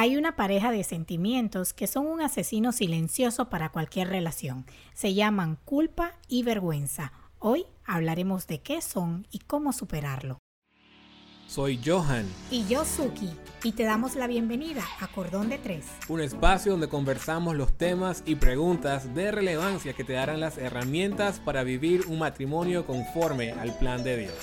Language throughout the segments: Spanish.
Hay una pareja de sentimientos que son un asesino silencioso para cualquier relación. Se llaman culpa y vergüenza. Hoy hablaremos de qué son y cómo superarlo. Soy Johan. Y yo Suki. Y te damos la bienvenida a Cordón de Tres. Un espacio donde conversamos los temas y preguntas de relevancia que te darán las herramientas para vivir un matrimonio conforme al plan de Dios.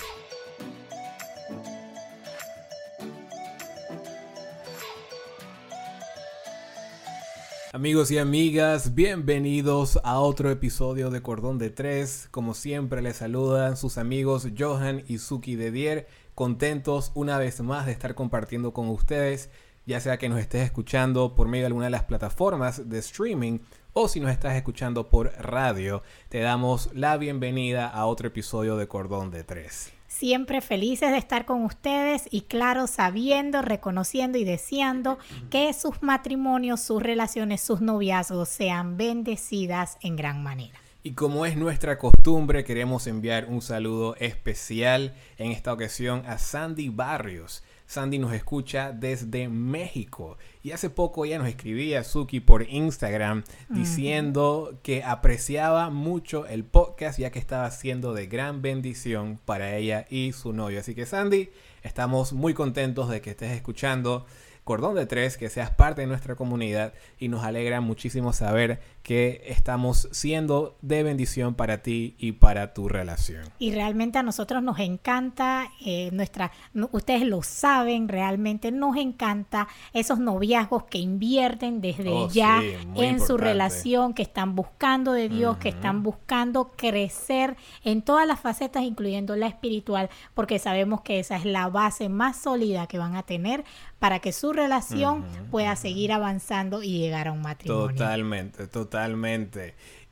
Amigos y amigas, bienvenidos a otro episodio de Cordón de Tres. Como siempre les saludan sus amigos Johan y Suki de Dier, contentos una vez más de estar compartiendo con ustedes, ya sea que nos estés escuchando por medio de alguna de las plataformas de streaming o si nos estás escuchando por radio, te damos la bienvenida a otro episodio de Cordón de Tres siempre felices de estar con ustedes y claro, sabiendo, reconociendo y deseando que sus matrimonios, sus relaciones, sus noviazgos sean bendecidas en gran manera. Y como es nuestra costumbre, queremos enviar un saludo especial en esta ocasión a Sandy Barrios. Sandy nos escucha desde México y hace poco ella nos escribía Suki por Instagram diciendo que apreciaba mucho el podcast ya que estaba siendo de gran bendición para ella y su novio. Así que Sandy, estamos muy contentos de que estés escuchando Cordón de Tres, que seas parte de nuestra comunidad y nos alegra muchísimo saber que estamos siendo de bendición para ti y para tu relación. Y realmente a nosotros nos encanta, eh, nuestra, ustedes lo saben, realmente nos encanta esos noviazgos que invierten desde oh, ya en su relación, que están buscando de Dios, que están buscando crecer en todas las facetas, incluyendo la espiritual, porque sabemos que esa es la base más sólida que van a tener para que su relación pueda seguir avanzando y llegar a un matrimonio. Totalmente, totalmente.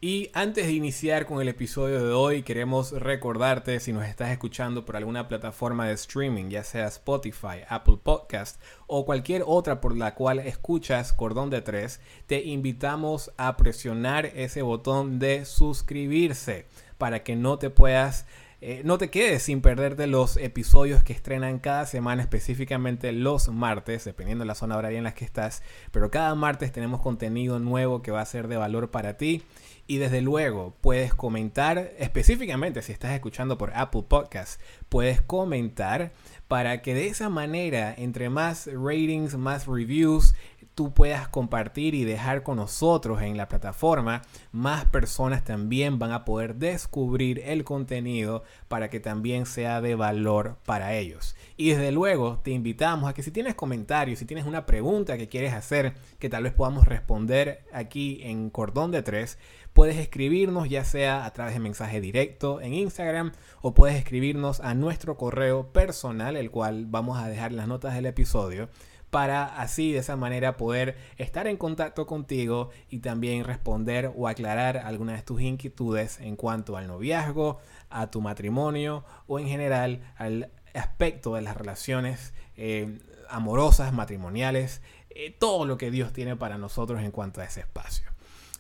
Y antes de iniciar con el episodio de hoy, queremos recordarte si nos estás escuchando por alguna plataforma de streaming, ya sea Spotify, Apple Podcast o cualquier otra por la cual escuchas Cordón de Tres, te invitamos a presionar ese botón de suscribirse para que no te puedas eh, no te quedes sin perderte los episodios que estrenan cada semana, específicamente los martes, dependiendo de la zona horaria en la que estás. Pero cada martes tenemos contenido nuevo que va a ser de valor para ti. Y desde luego puedes comentar, específicamente si estás escuchando por Apple Podcast, puedes comentar para que de esa manera, entre más ratings, más reviews, tú puedas compartir y dejar con nosotros en la plataforma, más personas también van a poder descubrir el contenido para que también sea de valor para ellos. Y desde luego te invitamos a que si tienes comentarios, si tienes una pregunta que quieres hacer, que tal vez podamos responder aquí en Cordón de Tres, puedes escribirnos ya sea a través de mensaje directo en Instagram o puedes escribirnos a nuestro correo personal, el cual vamos a dejar las notas del episodio para así de esa manera poder estar en contacto contigo y también responder o aclarar algunas de tus inquietudes en cuanto al noviazgo, a tu matrimonio o en general al aspecto de las relaciones eh, amorosas, matrimoniales, eh, todo lo que Dios tiene para nosotros en cuanto a ese espacio.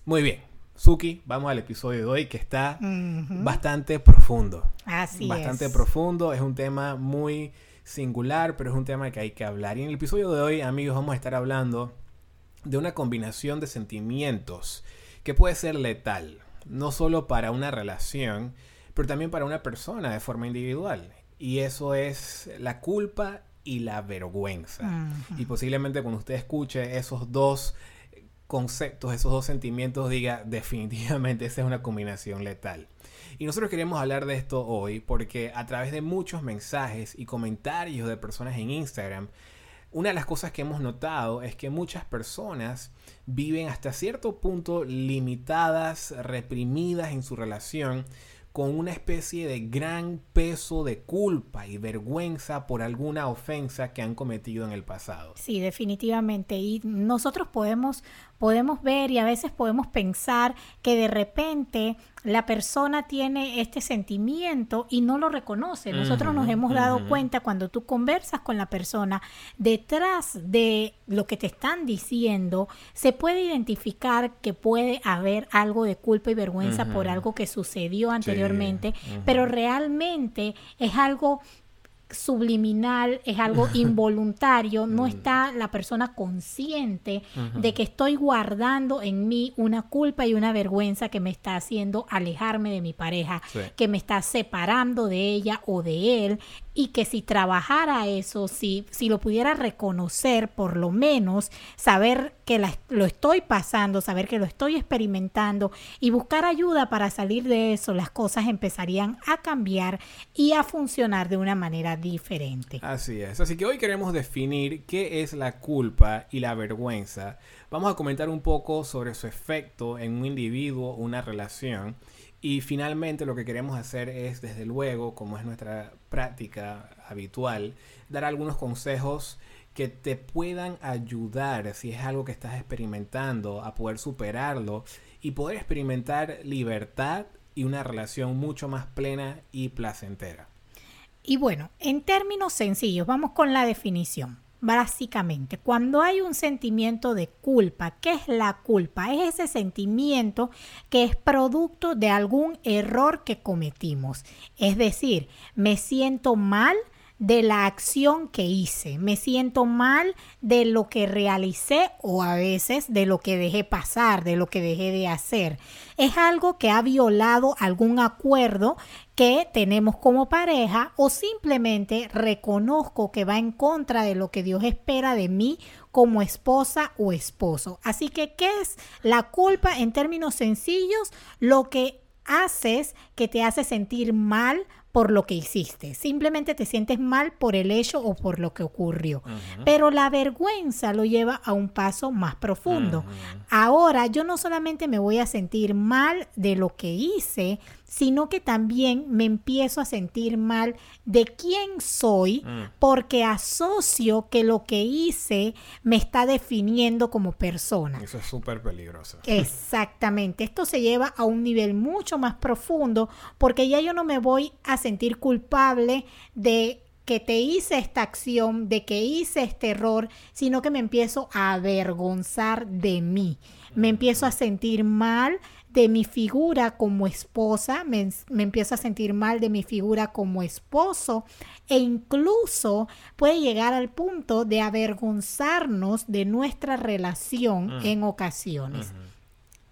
Muy bien, Suki, vamos al episodio de hoy que está bastante profundo. Así bastante profundo, es un tema muy singular, pero es un tema que hay que hablar. Y en el episodio de hoy, amigos, vamos a estar hablando de una combinación de sentimientos que puede ser letal, no solo para una relación, pero también para una persona de forma individual. Y eso es la culpa y la vergüenza. Y posiblemente cuando usted escuche esos dos conceptos, esos dos sentimientos, diga definitivamente esa es una combinación letal. Y nosotros queremos hablar de esto hoy porque a través de muchos mensajes y comentarios de personas en Instagram, una de las cosas que hemos notado es que muchas personas viven hasta cierto punto limitadas, reprimidas en su relación con una especie de gran peso de culpa y vergüenza por alguna ofensa que han cometido en el pasado. Sí, definitivamente. Y nosotros podemos, podemos ver y a veces podemos pensar que de repente la persona tiene este sentimiento y no lo reconoce. Nosotros nos hemos dado cuenta cuando tú conversas con la persona, detrás de lo que te están diciendo, se puede identificar que puede haber algo de culpa y vergüenza por algo que sucedió anteriormente, pero realmente es algo subliminal, es algo involuntario, no mm. está la persona consciente de que estoy guardando en mí una culpa y una vergüenza que me está haciendo alejarme de mi pareja, que me está separando de ella o de él y que si trabajara eso, si, si lo pudiera reconocer, por lo menos saber que lo estoy pasando, saber que lo estoy experimentando y buscar ayuda para salir de eso, las cosas empezarían a cambiar y a funcionar de una manera diferente. Así es. Así que hoy queremos definir qué es la culpa y la vergüenza. Vamos a comentar un poco sobre su efecto en un individuo, una relación y finalmente lo que queremos hacer es, desde luego, como es nuestra práctica habitual, dar algunos consejos que te puedan ayudar si es algo que estás experimentando a poder superarlo y poder experimentar libertad y una relación mucho más plena y placentera. Y bueno, en términos sencillos, vamos con la definición. Básicamente, cuando hay un sentimiento de culpa, ¿qué es la culpa? Es ese sentimiento que es producto de algún error que cometimos. Es decir, me siento mal de la acción que hice, me siento mal de lo que realicé o a veces de lo que dejé pasar, de lo que dejé de hacer. Es algo que ha violado algún acuerdo que tenemos como pareja o simplemente reconozco que va en contra de lo que Dios espera de mí como esposa o esposo. Así que, ¿qué es la culpa en términos sencillos? Lo que haces que te hace sentir mal por lo que hiciste. Simplemente te sientes mal por el hecho o por lo que ocurrió. Pero la vergüenza lo lleva a un paso más profundo. Ahora yo no solamente me voy a sentir mal de lo que hice, sino que también me empiezo a sentir mal de quién soy mm. porque asocio que lo que hice me está definiendo como persona. Eso es súper peligroso. Exactamente. Esto se lleva a un nivel mucho más profundo porque ya yo no me voy a sentir culpable de que te hice esta acción, de que hice este error, sino que me empiezo a avergonzar de mí. Me empiezo a sentir mal de mi figura como esposa, me, empiezo a sentir mal de mi figura como esposo e incluso puede llegar al punto de avergonzarnos de nuestra relación mm. en ocasiones.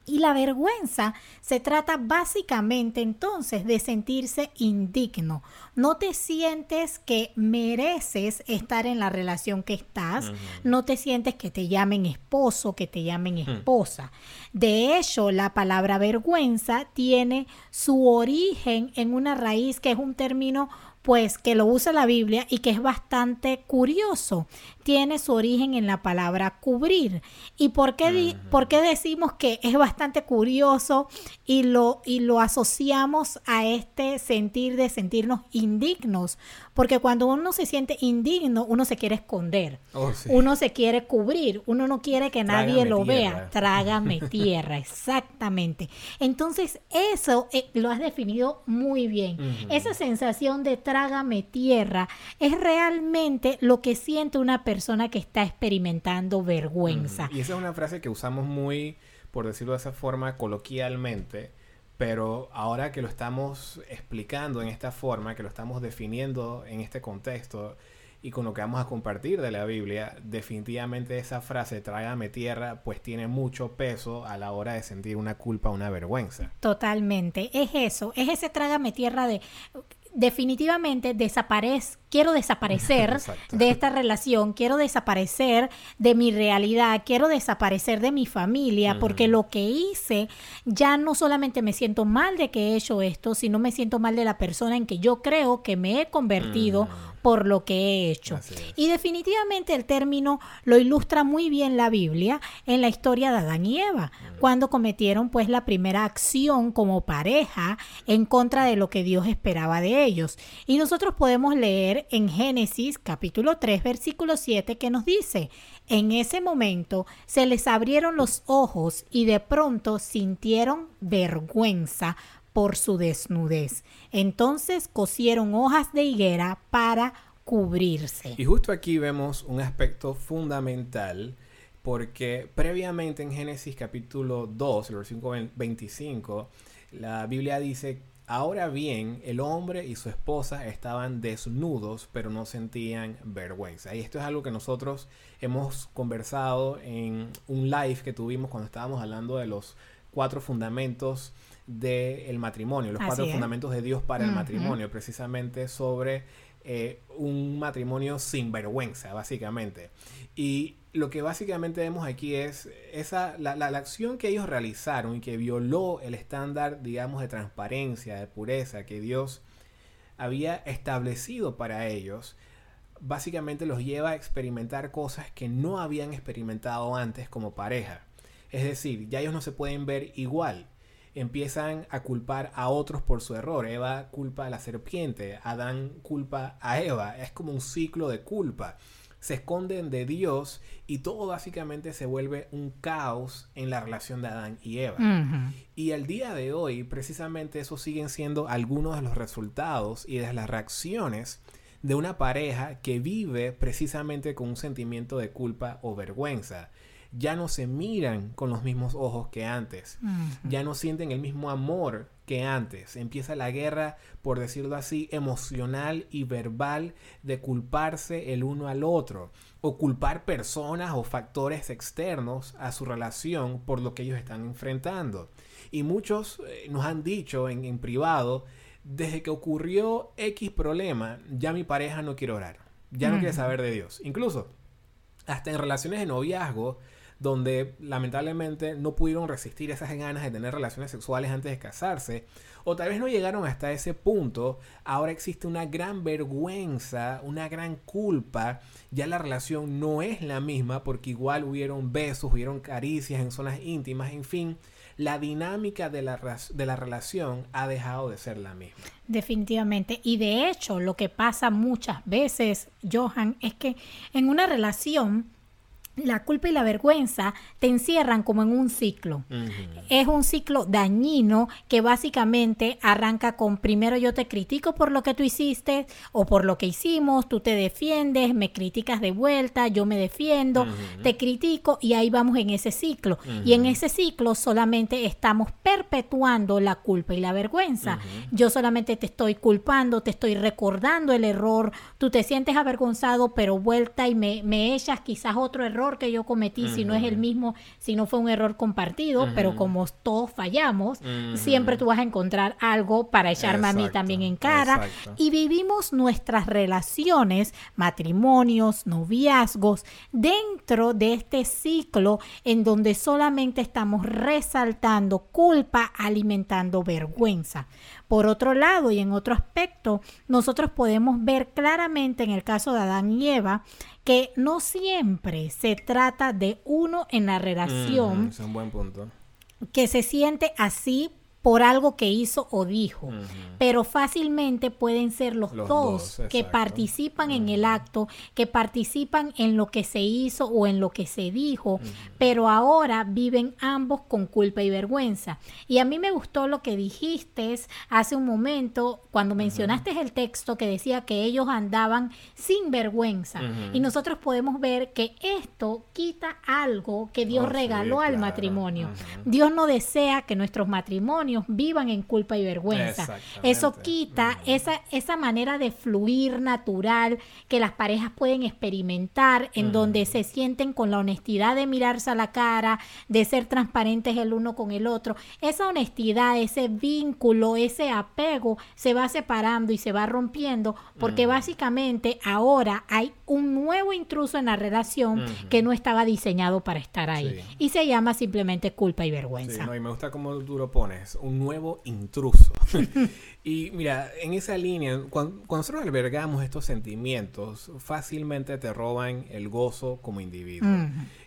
Y la vergüenza se trata básicamente entonces de sentirse indigno. No te sientes que mereces estar en la relación que estás, no te sientes que te llamen esposo, que te llamen esposa. De hecho, la palabra vergüenza tiene su origen en una raíz que es un término pues que lo usa la Biblia y que es bastante curioso. Tiene su origen en la palabra cubrir. ¿Y por qué, por qué decimos que es bastante curioso y lo, y lo asociamos a este sentir de sentirnos indignos? Porque cuando uno se siente indigno, uno se quiere esconder, oh, uno se quiere cubrir, uno no quiere que nadie lo vea. Trágame tierra, exactamente. Entonces, eso eh, lo has definido muy bien. Esa sensación de trágame tierra es realmente lo que siente una persona que está experimentando vergüenza. Y esa es una frase que usamos muy, por decirlo de esa forma, coloquialmente pero ahora que lo estamos explicando en esta forma, que lo estamos definiendo en este contexto y con lo que vamos a compartir de la Biblia, definitivamente esa frase, tráigame tierra, pues tiene mucho peso a la hora de sentir una culpa, una vergüenza. Totalmente, es eso, es ese trágame tierra de definitivamente desaparez, quiero desaparecer de esta relación, quiero desaparecer de mi realidad, quiero desaparecer de mi familia, porque lo que hice ya no solamente me siento mal de que he hecho esto, sino me siento mal de la persona en que yo creo que me he convertido por lo que he hecho. Y definitivamente el término lo ilustra muy bien la Biblia en la historia de Adán y Eva, cuando cometieron pues la primera acción como pareja en contra de lo que Dios esperaba de ellos. Y nosotros podemos leer en Génesis capítulo 3 versículo 7 que nos dice, en ese momento se les abrieron los ojos y de pronto sintieron vergüenza por su desnudez. Entonces cosieron hojas de higuera para cubrirse. Y justo aquí vemos un aspecto fundamental porque previamente en Génesis capítulo 2, versículo 25, la Biblia dice Ahora bien, el hombre y su esposa estaban desnudos, pero no sentían vergüenza. Y esto es algo que nosotros hemos conversado en un live que tuvimos cuando estábamos hablando de los cuatro fundamentos del matrimonio, los cuatro fundamentos de Dios para el matrimonio, precisamente sobre eh, un matrimonio sin vergüenza, básicamente. Y lo que básicamente vemos aquí es esa, la, la, acción que ellos realizaron y que violó el estándar, digamos, de transparencia, de pureza que Dios había establecido para ellos, básicamente los lleva a experimentar cosas que no habían experimentado antes como pareja. Es decir, ya ellos no se pueden ver igual. Empiezan a culpar a otros por su error. Eva culpa a la serpiente, Adán culpa a Eva. Es como un ciclo de culpa se esconden de Dios y todo básicamente se vuelve un caos en la relación de Adán y Eva. Y al día de hoy, precisamente eso siguen siendo algunos de los resultados y de las reacciones de una pareja que vive precisamente con un sentimiento de culpa o vergüenza ya no se miran con los mismos ojos que antes, ya no sienten el mismo amor que antes. Empieza la guerra, por decirlo así, emocional y verbal de culparse el uno al otro o culpar personas o factores externos a su relación por lo que ellos están enfrentando. Y muchos eh, nos han dicho en, en privado, desde que ocurrió X problema, ya mi pareja no quiere orar, ya no quiere saber de Dios. Incluso, hasta en relaciones de noviazgo, donde lamentablemente no pudieron resistir esas ganas de tener relaciones sexuales antes de casarse, o tal vez no llegaron hasta ese punto, ahora existe una gran vergüenza, una gran culpa, ya la relación no es la misma porque igual hubieron besos, hubieron caricias en zonas íntimas, en fin, la dinámica de la, de la relación ha dejado de ser la misma. Definitivamente. Y de hecho, lo que pasa muchas veces, Johan, es que en una relación la culpa y la vergüenza te encierran como en un ciclo. Es un ciclo dañino que básicamente arranca con primero yo te critico por lo que tú hiciste o por lo que hicimos, tú te defiendes, me criticas de vuelta, yo me defiendo, te critico y ahí vamos en ese ciclo. Y en ese ciclo solamente estamos perpetuando la culpa y la vergüenza. Yo solamente te estoy culpando, te estoy recordando el error, tú te sientes avergonzado, pero vuelta y me, me echas quizás otro error que yo cometí, si no es el mismo, si no fue un error compartido, pero como todos fallamos, siempre tú vas a encontrar algo para echarme a mí también en cara. Y vivimos nuestras relaciones, matrimonios, noviazgos, dentro de este ciclo en donde solamente estamos resaltando culpa, alimentando vergüenza. Por otro lado y en otro aspecto, nosotros podemos ver claramente en el caso de Adán y Eva que no siempre se trata de uno en la relación. es un buen punto. Que se siente así por algo que hizo o dijo, pero fácilmente pueden ser los, dos, que participan en el acto, que participan en lo que se hizo o en lo que se dijo, pero ahora viven ambos con culpa y vergüenza. Y a mí me gustó lo que dijiste hace un momento cuando mencionaste el texto que decía que ellos andaban sin vergüenza. Y nosotros podemos ver que esto quita algo que Dios oh, regaló al matrimonio. Dios no desea que nuestros matrimonios vivan en culpa y vergüenza. Eso quita esa, esa manera de fluir natural que las parejas pueden experimentar, en donde se sienten con la honestidad de mirarse a la cara, de ser transparentes el uno con el otro. Esa honestidad, ese vínculo, ese apego se va separando y se va rompiendo porque básicamente ahora hay un nuevo intruso en la relación que no estaba diseñado para estar ahí. Y se llama simplemente culpa y vergüenza. y me gusta cómo tú lo pones un nuevo intruso. y mira, en esa línea, cuando, nosotros albergamos estos sentimientos, fácilmente te roban el gozo como individuo.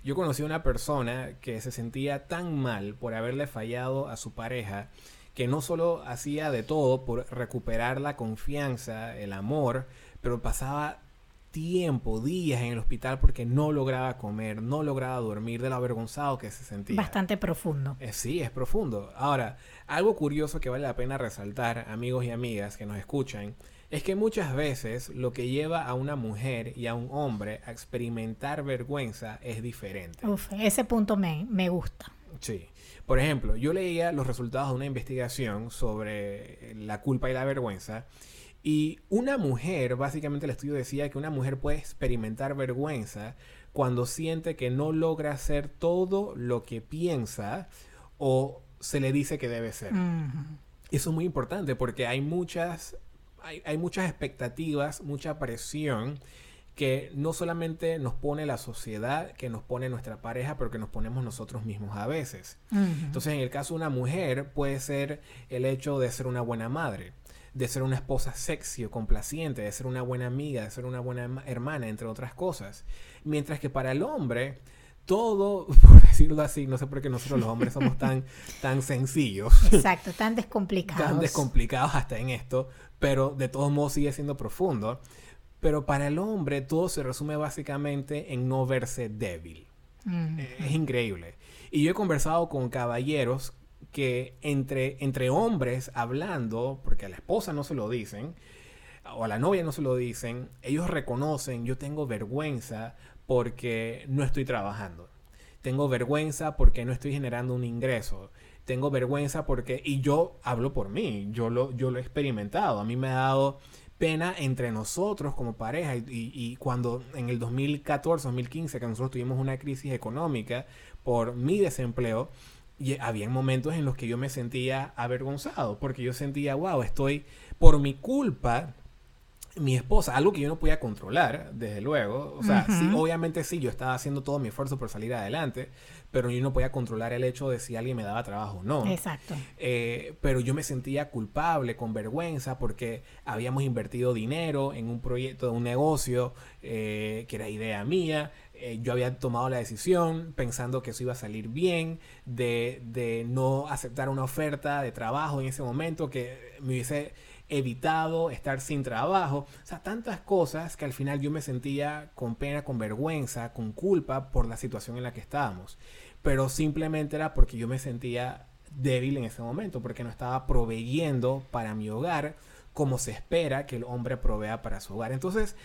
Yo conocí a una persona que se sentía tan mal por haberle fallado a su pareja que no solo hacía de todo por recuperar la confianza, el amor, pero pasaba tiempo, días en el hospital porque no lograba comer, no lograba dormir de lo avergonzado que se sentía. Bastante profundo. Eh, sí, es profundo. Ahora, algo curioso que vale la pena resaltar, amigos y amigas que nos escuchan, es que muchas veces lo que lleva a una mujer y a un hombre a experimentar vergüenza es diferente. Uf, ese punto me, me gusta. Sí. Por ejemplo, yo leía los resultados de una investigación sobre la culpa y la vergüenza. Y una mujer, básicamente el estudio decía que una mujer puede experimentar vergüenza cuando siente que no logra hacer todo lo que piensa o se le dice que debe ser. Eso es muy importante porque hay muchas, hay, hay muchas expectativas, mucha presión que no solamente nos pone la sociedad, que nos pone nuestra pareja, pero que nos ponemos nosotros mismos a veces. Entonces, en el caso de una mujer, puede ser el hecho de ser una buena madre, de ser una esposa sexy o complaciente, de ser una buena amiga, de ser una buena hermana, entre otras cosas. Mientras que para el hombre, todo, por decirlo así, no sé por qué nosotros los hombres somos tan, tan sencillos. Exacto, tan descomplicados. tan descomplicados hasta en esto, pero de todos modos sigue siendo profundo. Pero para el hombre todo se resume básicamente en no verse débil. Es increíble. Y yo he conversado con caballeros que entre, entre hombres hablando, porque a la esposa no se lo dicen, o a la novia no se lo dicen, ellos reconocen, yo tengo vergüenza porque no estoy trabajando. Tengo vergüenza porque no estoy generando un ingreso. Tengo vergüenza porque, y yo hablo por mí, yo lo, yo lo he experimentado. A mí me ha dado pena entre nosotros como pareja y, cuando en el 2014, 2015, que nosotros tuvimos una crisis económica por mi desempleo, y había momentos en los que yo me sentía avergonzado porque yo sentía, wow, estoy por mi culpa, mi esposa, algo que yo no podía controlar, desde luego. O sea, sí, obviamente sí, yo estaba haciendo todo mi esfuerzo por salir adelante, pero yo no podía controlar el hecho de si alguien me daba trabajo o no. Exacto. Eh, pero yo me sentía culpable, con vergüenza, porque habíamos invertido dinero en un proyecto, un negocio eh, que era idea mía. Eh, yo había tomado la decisión pensando que eso iba a salir bien, de, de no aceptar una oferta de trabajo en ese momento que me hubiese evitado estar sin trabajo. O sea, tantas cosas que al final yo me sentía con pena, con vergüenza, con culpa por la situación en la que estábamos. Pero simplemente era porque yo me sentía débil en ese momento, porque no estaba proveyendo para mi hogar como se espera que el hombre provea para su hogar. Entonces,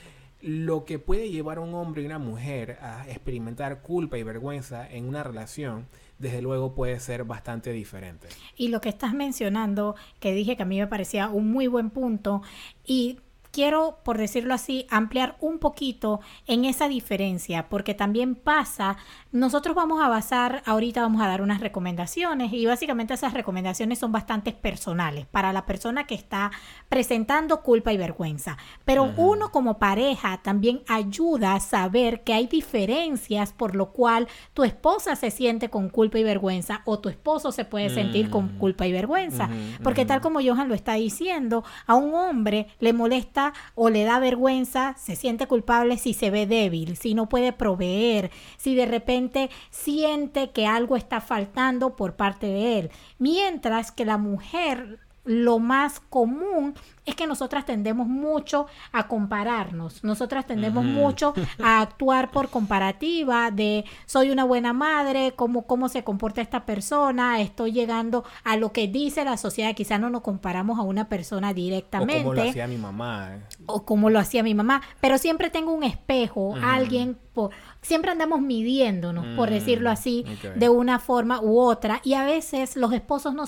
lo que puede llevar a un hombre y una mujer a experimentar culpa y vergüenza en una relación desde luego puede ser bastante diferente. Y lo que estás mencionando, que dije que a mí me parecía un muy buen punto, y quiero, por decirlo así, ampliar un poquito en esa diferencia, porque también pasa, nosotros vamos a basar, ahorita vamos a dar unas recomendaciones y básicamente esas recomendaciones son bastante personales para la persona que está presentando culpa y vergüenza. Pero uno como pareja también ayuda a saber que hay diferencias por lo cual tu esposa se siente con culpa y vergüenza o tu esposo se puede sentir con mm. culpa y vergüenza. Porque tal como Johan lo está diciendo, a un hombre le molesta o le da vergüenza, se siente culpable si se ve débil, si no puede proveer, si de repente siente que algo está faltando por parte de él. Mientras que la mujer lo más común es que nosotras tendemos mucho a compararnos, nosotras tendemos mucho a actuar por comparativa de soy una buena madre, cómo, cómo se comporta esta persona, estoy llegando a lo que dice la sociedad, quizás no nos comparamos a una persona directamente. O como lo hacía mi mamá. ¿eh? O como lo hacía mi mamá, pero siempre tengo un espejo, alguien por siempre andamos midiéndonos, por mm, decirlo así, de una forma u otra. Y a veces los esposos no,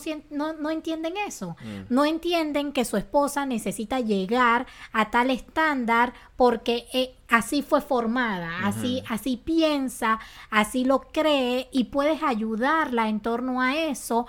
no, entienden eso. Mm. No entienden que su esposa necesita llegar a tal estándar porque eh, así fue formada, así, así piensa, así lo cree y puedes ayudarla en torno a eso.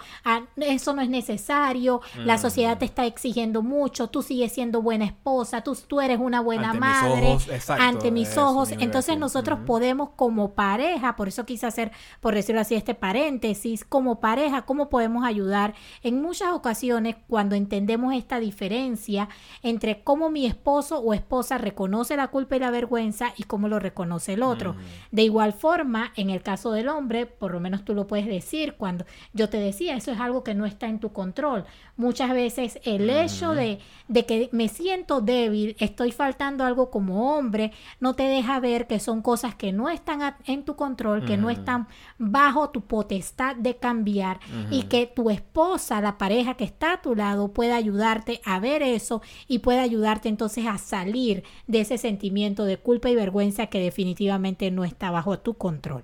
eso no es necesario, la sociedad te está exigiendo mucho, tú sigues siendo buena esposa, tú, tú eres una buena madre ante mis ojos. Entonces nosotros podemos como pareja, por eso quise hacer, por decirlo así, este paréntesis, como pareja, ¿cómo podemos ayudar? En muchas ocasiones, cuando entendemos esta diferencia entre cómo mi esposo o esposa reconoce la culpa y la vergüenza, y cómo lo reconoce el otro. Mm. De igual forma, en el caso del hombre, por lo menos tú lo puedes decir cuando yo te decía, eso es algo que no está en tu control. Muchas veces el hecho de, de que me siento débil, estoy faltando algo como hombre, no te deja ver que son cosas que no están en tu control, que no están bajo tu potestad de cambiar y que tu esposa, la pareja que está a tu lado, puede ayudarte a ver eso y puede ayudarte entonces a salir de ese sentimiento de culpa y vergüenza que definitivamente no está bajo tu control.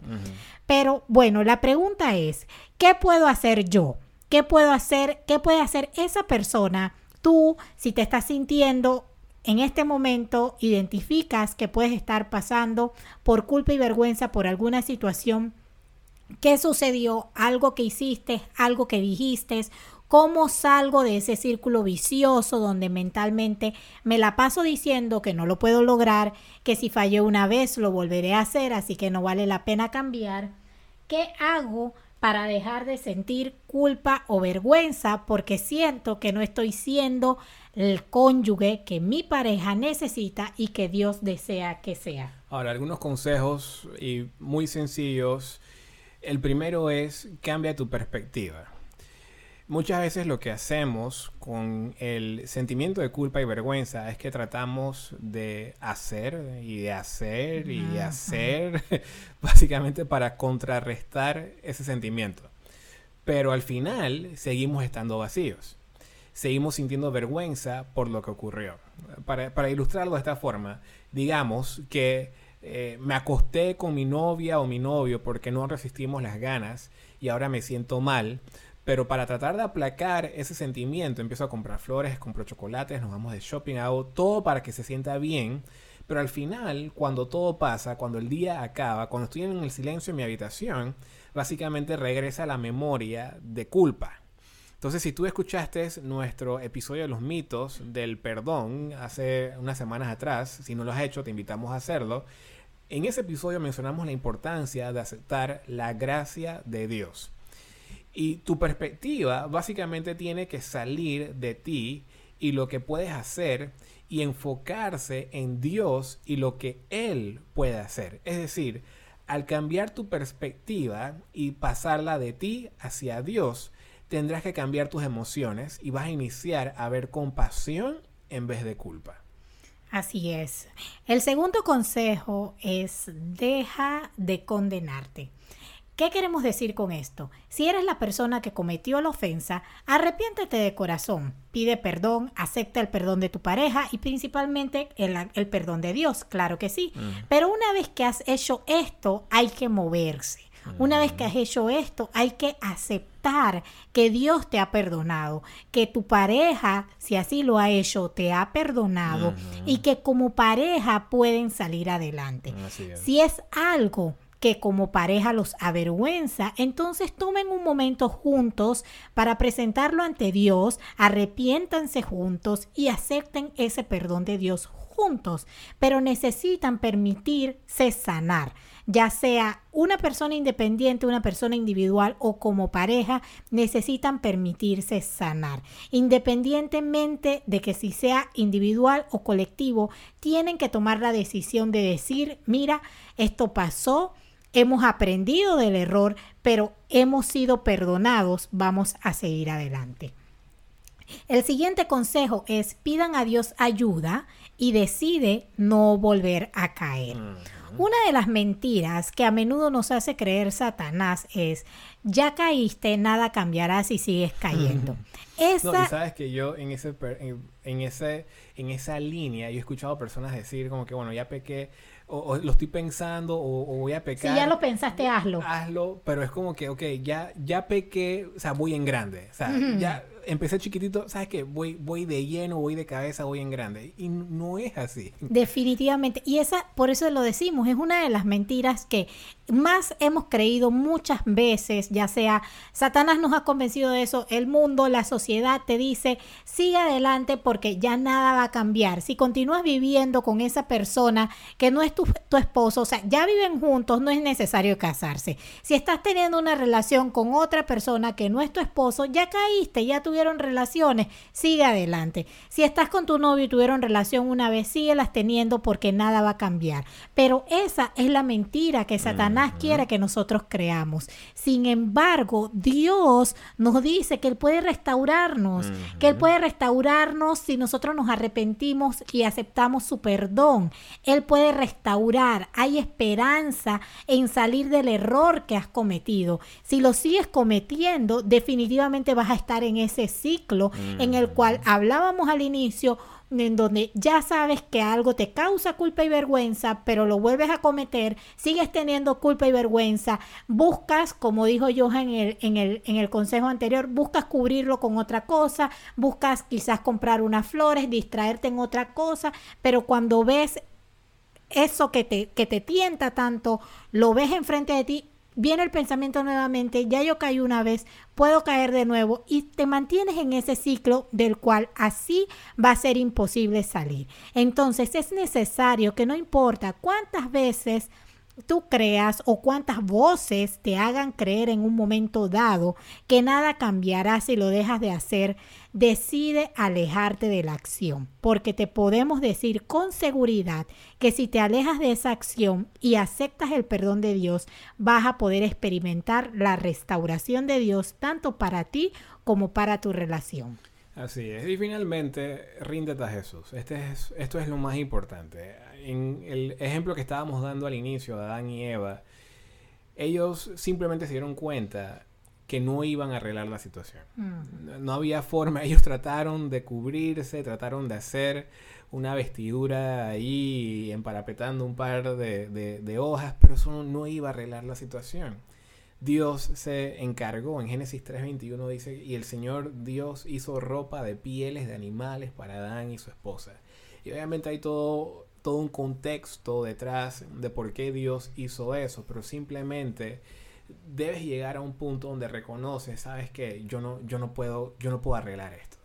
Pero bueno, la pregunta es, ¿qué puedo hacer yo? ¿Qué puedo hacer? ¿Qué puede hacer esa persona? Tú, si te estás sintiendo en este momento, identificas que puedes estar pasando por culpa y vergüenza por alguna situación. ¿Qué sucedió? Algo que hiciste, algo que dijiste, ¿Cómo salgo de ese círculo vicioso donde mentalmente me la paso diciendo que no lo puedo lograr, que si fallé una vez lo volveré a hacer, así que no vale la pena cambiar? ¿Qué hago para dejar de sentir culpa o vergüenza porque siento que no estoy siendo el cónyuge que mi pareja necesita y que Dios desea que sea? Ahora, algunos consejos y muy sencillos. El primero es cambia tu perspectiva. Muchas veces lo que hacemos con el sentimiento de culpa y vergüenza es que tratamos de hacer y de hacer y de hacer, básicamente para contrarrestar ese sentimiento. Pero al final seguimos estando vacíos. Seguimos sintiendo vergüenza por lo que ocurrió. Para, ilustrarlo de esta forma, digamos que eh, me acosté con mi novia o mi novio porque no resistimos las ganas y ahora me siento mal pero para tratar de aplacar ese sentimiento, empiezo a comprar flores, compro chocolates, nos vamos de shopping, hago todo para que se sienta bien. Pero al final, cuando todo pasa, cuando el día acaba, cuando estoy en el silencio en mi habitación, básicamente regresa la memoria de culpa. Entonces, si tú escuchaste nuestro episodio de los mitos del perdón hace unas semanas atrás, si no lo has hecho, te invitamos a hacerlo. En ese episodio mencionamos la importancia de aceptar la gracia de Dios. Y tu perspectiva básicamente tiene que salir de ti y lo que puedes hacer y enfocarse en Dios y lo que Él puede hacer. Es decir, al cambiar tu perspectiva y pasarla de ti hacia Dios, tendrás que cambiar tus emociones y vas a iniciar a ver compasión en vez de culpa. Así es. El segundo consejo es deja de condenarte. ¿Qué queremos decir con esto? Si eres la persona que cometió la ofensa, arrepiéntete de corazón, pide perdón, acepta el perdón de tu pareja y principalmente el, perdón de Dios, claro que sí. Pero una vez que has hecho esto, hay que moverse. Una vez que has hecho esto, hay que aceptar que Dios te ha perdonado, que tu pareja, si así lo ha hecho, te ha perdonado y que como pareja pueden salir adelante. Si es algo que como pareja los avergüenza, entonces tomen un momento juntos para presentarlo ante Dios, arrepiéntanse juntos y acepten ese perdón de Dios juntos, pero necesitan permitirse sanar ya sea una persona independiente, una persona individual o como pareja, necesitan permitirse sanar. Independientemente de que si sea individual o colectivo, tienen que tomar la decisión de decir, mira, esto pasó, hemos aprendido del error, pero hemos sido perdonados, vamos a seguir adelante. El siguiente consejo es pidan a Dios ayuda y decide no volver a caer. Una de las mentiras que a menudo nos hace creer Satanás es, ya caíste, nada cambiará si sigues cayendo. Esa... sabes que yo en ese, en, ese, en esa línea, yo he escuchado personas decir como que, bueno, ya pequé, o, lo estoy pensando o, voy a pecar. Si ya lo pensaste, hazlo. Hazlo, pero es como que, ok, ya, ya pequé, o sea, voy en grande. O sea, ya empecé chiquitito, ¿sabes qué? Voy, voy de lleno, voy de cabeza, voy en grande. Y no es así. Definitivamente. Y esa, por eso lo decimos, es una de las mentiras que más hemos creído muchas veces, ya sea Satanás nos ha convencido de eso, el mundo, la sociedad te dice, sigue adelante porque ya nada va a cambiar. Si continúas viviendo con esa persona que no es tu, tu esposo, o sea, ya viven juntos, no es necesario casarse. Si estás teniendo una relación con otra persona que no es tu esposo, ya caíste, ya tuvieron relaciones, sigue adelante. Si estás con tu novio y tuvieron relación una vez, síguelas teniendo porque nada va a cambiar. Pero esa es la mentira que Satanás quiere que nosotros creamos. Sin embargo, Dios nos dice que Él puede restaurarnos, que Él puede restaurarnos si nosotros nos arrepentimos y aceptamos su perdón. Él puede restaurar. Hay esperanza en salir del error que has cometido. Si lo sigues cometiendo, definitivamente vas a estar en ese ese ciclo en el cual mm. hablábamos al inicio en donde ya sabes que algo te causa culpa y vergüenza, pero lo vuelves a cometer, sigues teniendo culpa y vergüenza, buscas, como dijo Johan en el, en el, en el consejo anterior, buscas cubrirlo con otra cosa, buscas quizás comprar unas flores, distraerte en otra cosa, pero cuando ves eso que te, que te tienta tanto, lo ves enfrente de ti, viene el pensamiento nuevamente, ya yo caí una vez, puedo caer de nuevo y te mantienes en ese ciclo del cual así va a ser imposible salir. Entonces es necesario que no importa cuántas veces tú creas o cuántas voces te hagan creer en un momento dado que nada cambiará si lo dejas de hacer, decide alejarte de la acción, porque te podemos decir con seguridad que si te alejas de esa acción y aceptas el perdón de Dios, vas a poder experimentar la restauración de Dios tanto para ti como para tu relación. Así es. Y finalmente, ríndete a Jesús. Este es, esto es lo más importante. En el ejemplo que estábamos dando al inicio, de Adán y Eva, ellos simplemente se dieron cuenta que no iban a arreglar la situación. No había forma. Ellos trataron de cubrirse, trataron de hacer una vestidura ahí emparapetando un par de, de hojas, pero eso no iba a arreglar la situación. Dios se encargó, en Génesis 3:21 dice, y el Señor Dios hizo ropa de pieles de animales para Adán y su esposa. Y obviamente hay todo, todo un contexto detrás de por qué Dios hizo eso, pero simplemente debes llegar a un punto donde reconoces, sabes que yo no, yo no puedo, yo no puedo arreglar esto.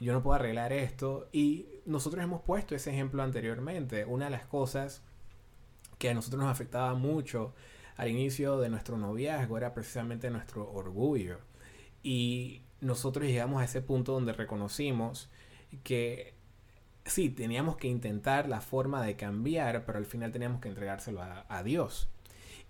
Yo no puedo arreglar esto. Y nosotros hemos puesto ese ejemplo anteriormente. Una de las cosas que a nosotros nos afectaba mucho al inicio de nuestro noviazgo era precisamente nuestro orgullo. Y nosotros llegamos a ese punto donde reconocimos que sí, teníamos que intentar la forma de cambiar, pero al final teníamos que entregárselo a, Dios.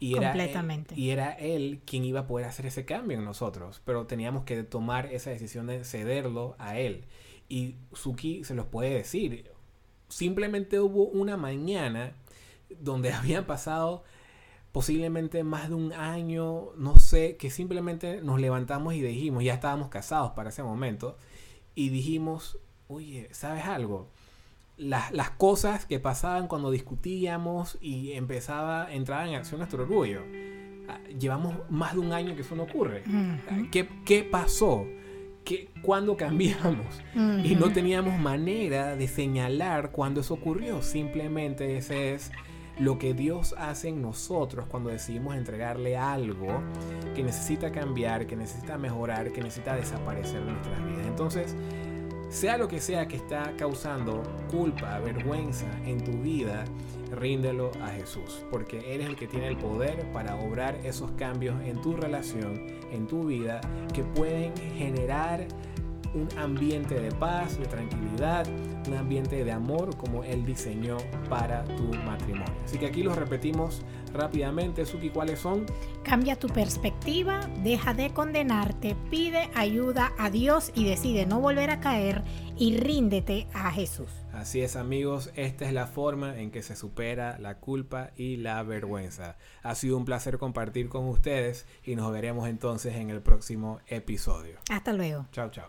Y era, Completamente. Él, y era Él quien iba a poder hacer ese cambio en nosotros, pero teníamos que tomar esa decisión de cederlo a Él. Y Suki se los puede decir. Simplemente hubo una mañana donde habían pasado posiblemente más de un año, no sé, que simplemente nos levantamos y dijimos, ya estábamos casados para ese momento, y dijimos, oye, ¿sabes algo? Las, las cosas que pasaban cuando discutíamos y empezaba, entraba en acción nuestro orgullo. Ah, llevamos más de un año que eso no ocurre. ¿Qué, ¿Qué, pasó? ¿Qué, ¿Cuándo cambiamos? Y no teníamos manera de señalar cuándo eso ocurrió. Simplemente ese es lo que Dios hace en nosotros cuando decidimos entregarle algo que necesita cambiar, que necesita mejorar, que necesita desaparecer de nuestras vidas. Entonces, sea lo que sea que está causando culpa, vergüenza en tu vida, ríndelo a Jesús, porque Él es el que tiene el poder para obrar esos cambios en tu relación, en tu vida, que pueden generar un ambiente de paz, de tranquilidad, un ambiente de amor como Él diseñó para tu matrimonio. Así que aquí los repetimos rápidamente. Suki, ¿cuáles son? Cambia tu perspectiva, deja de condenarte, pide ayuda a Dios y decide no volver a caer y ríndete a Jesús. Así es amigos, esta es la forma en que se supera la culpa y la vergüenza. Ha sido un placer compartir con ustedes y nos veremos entonces en el próximo episodio. Hasta luego. Chao, chao.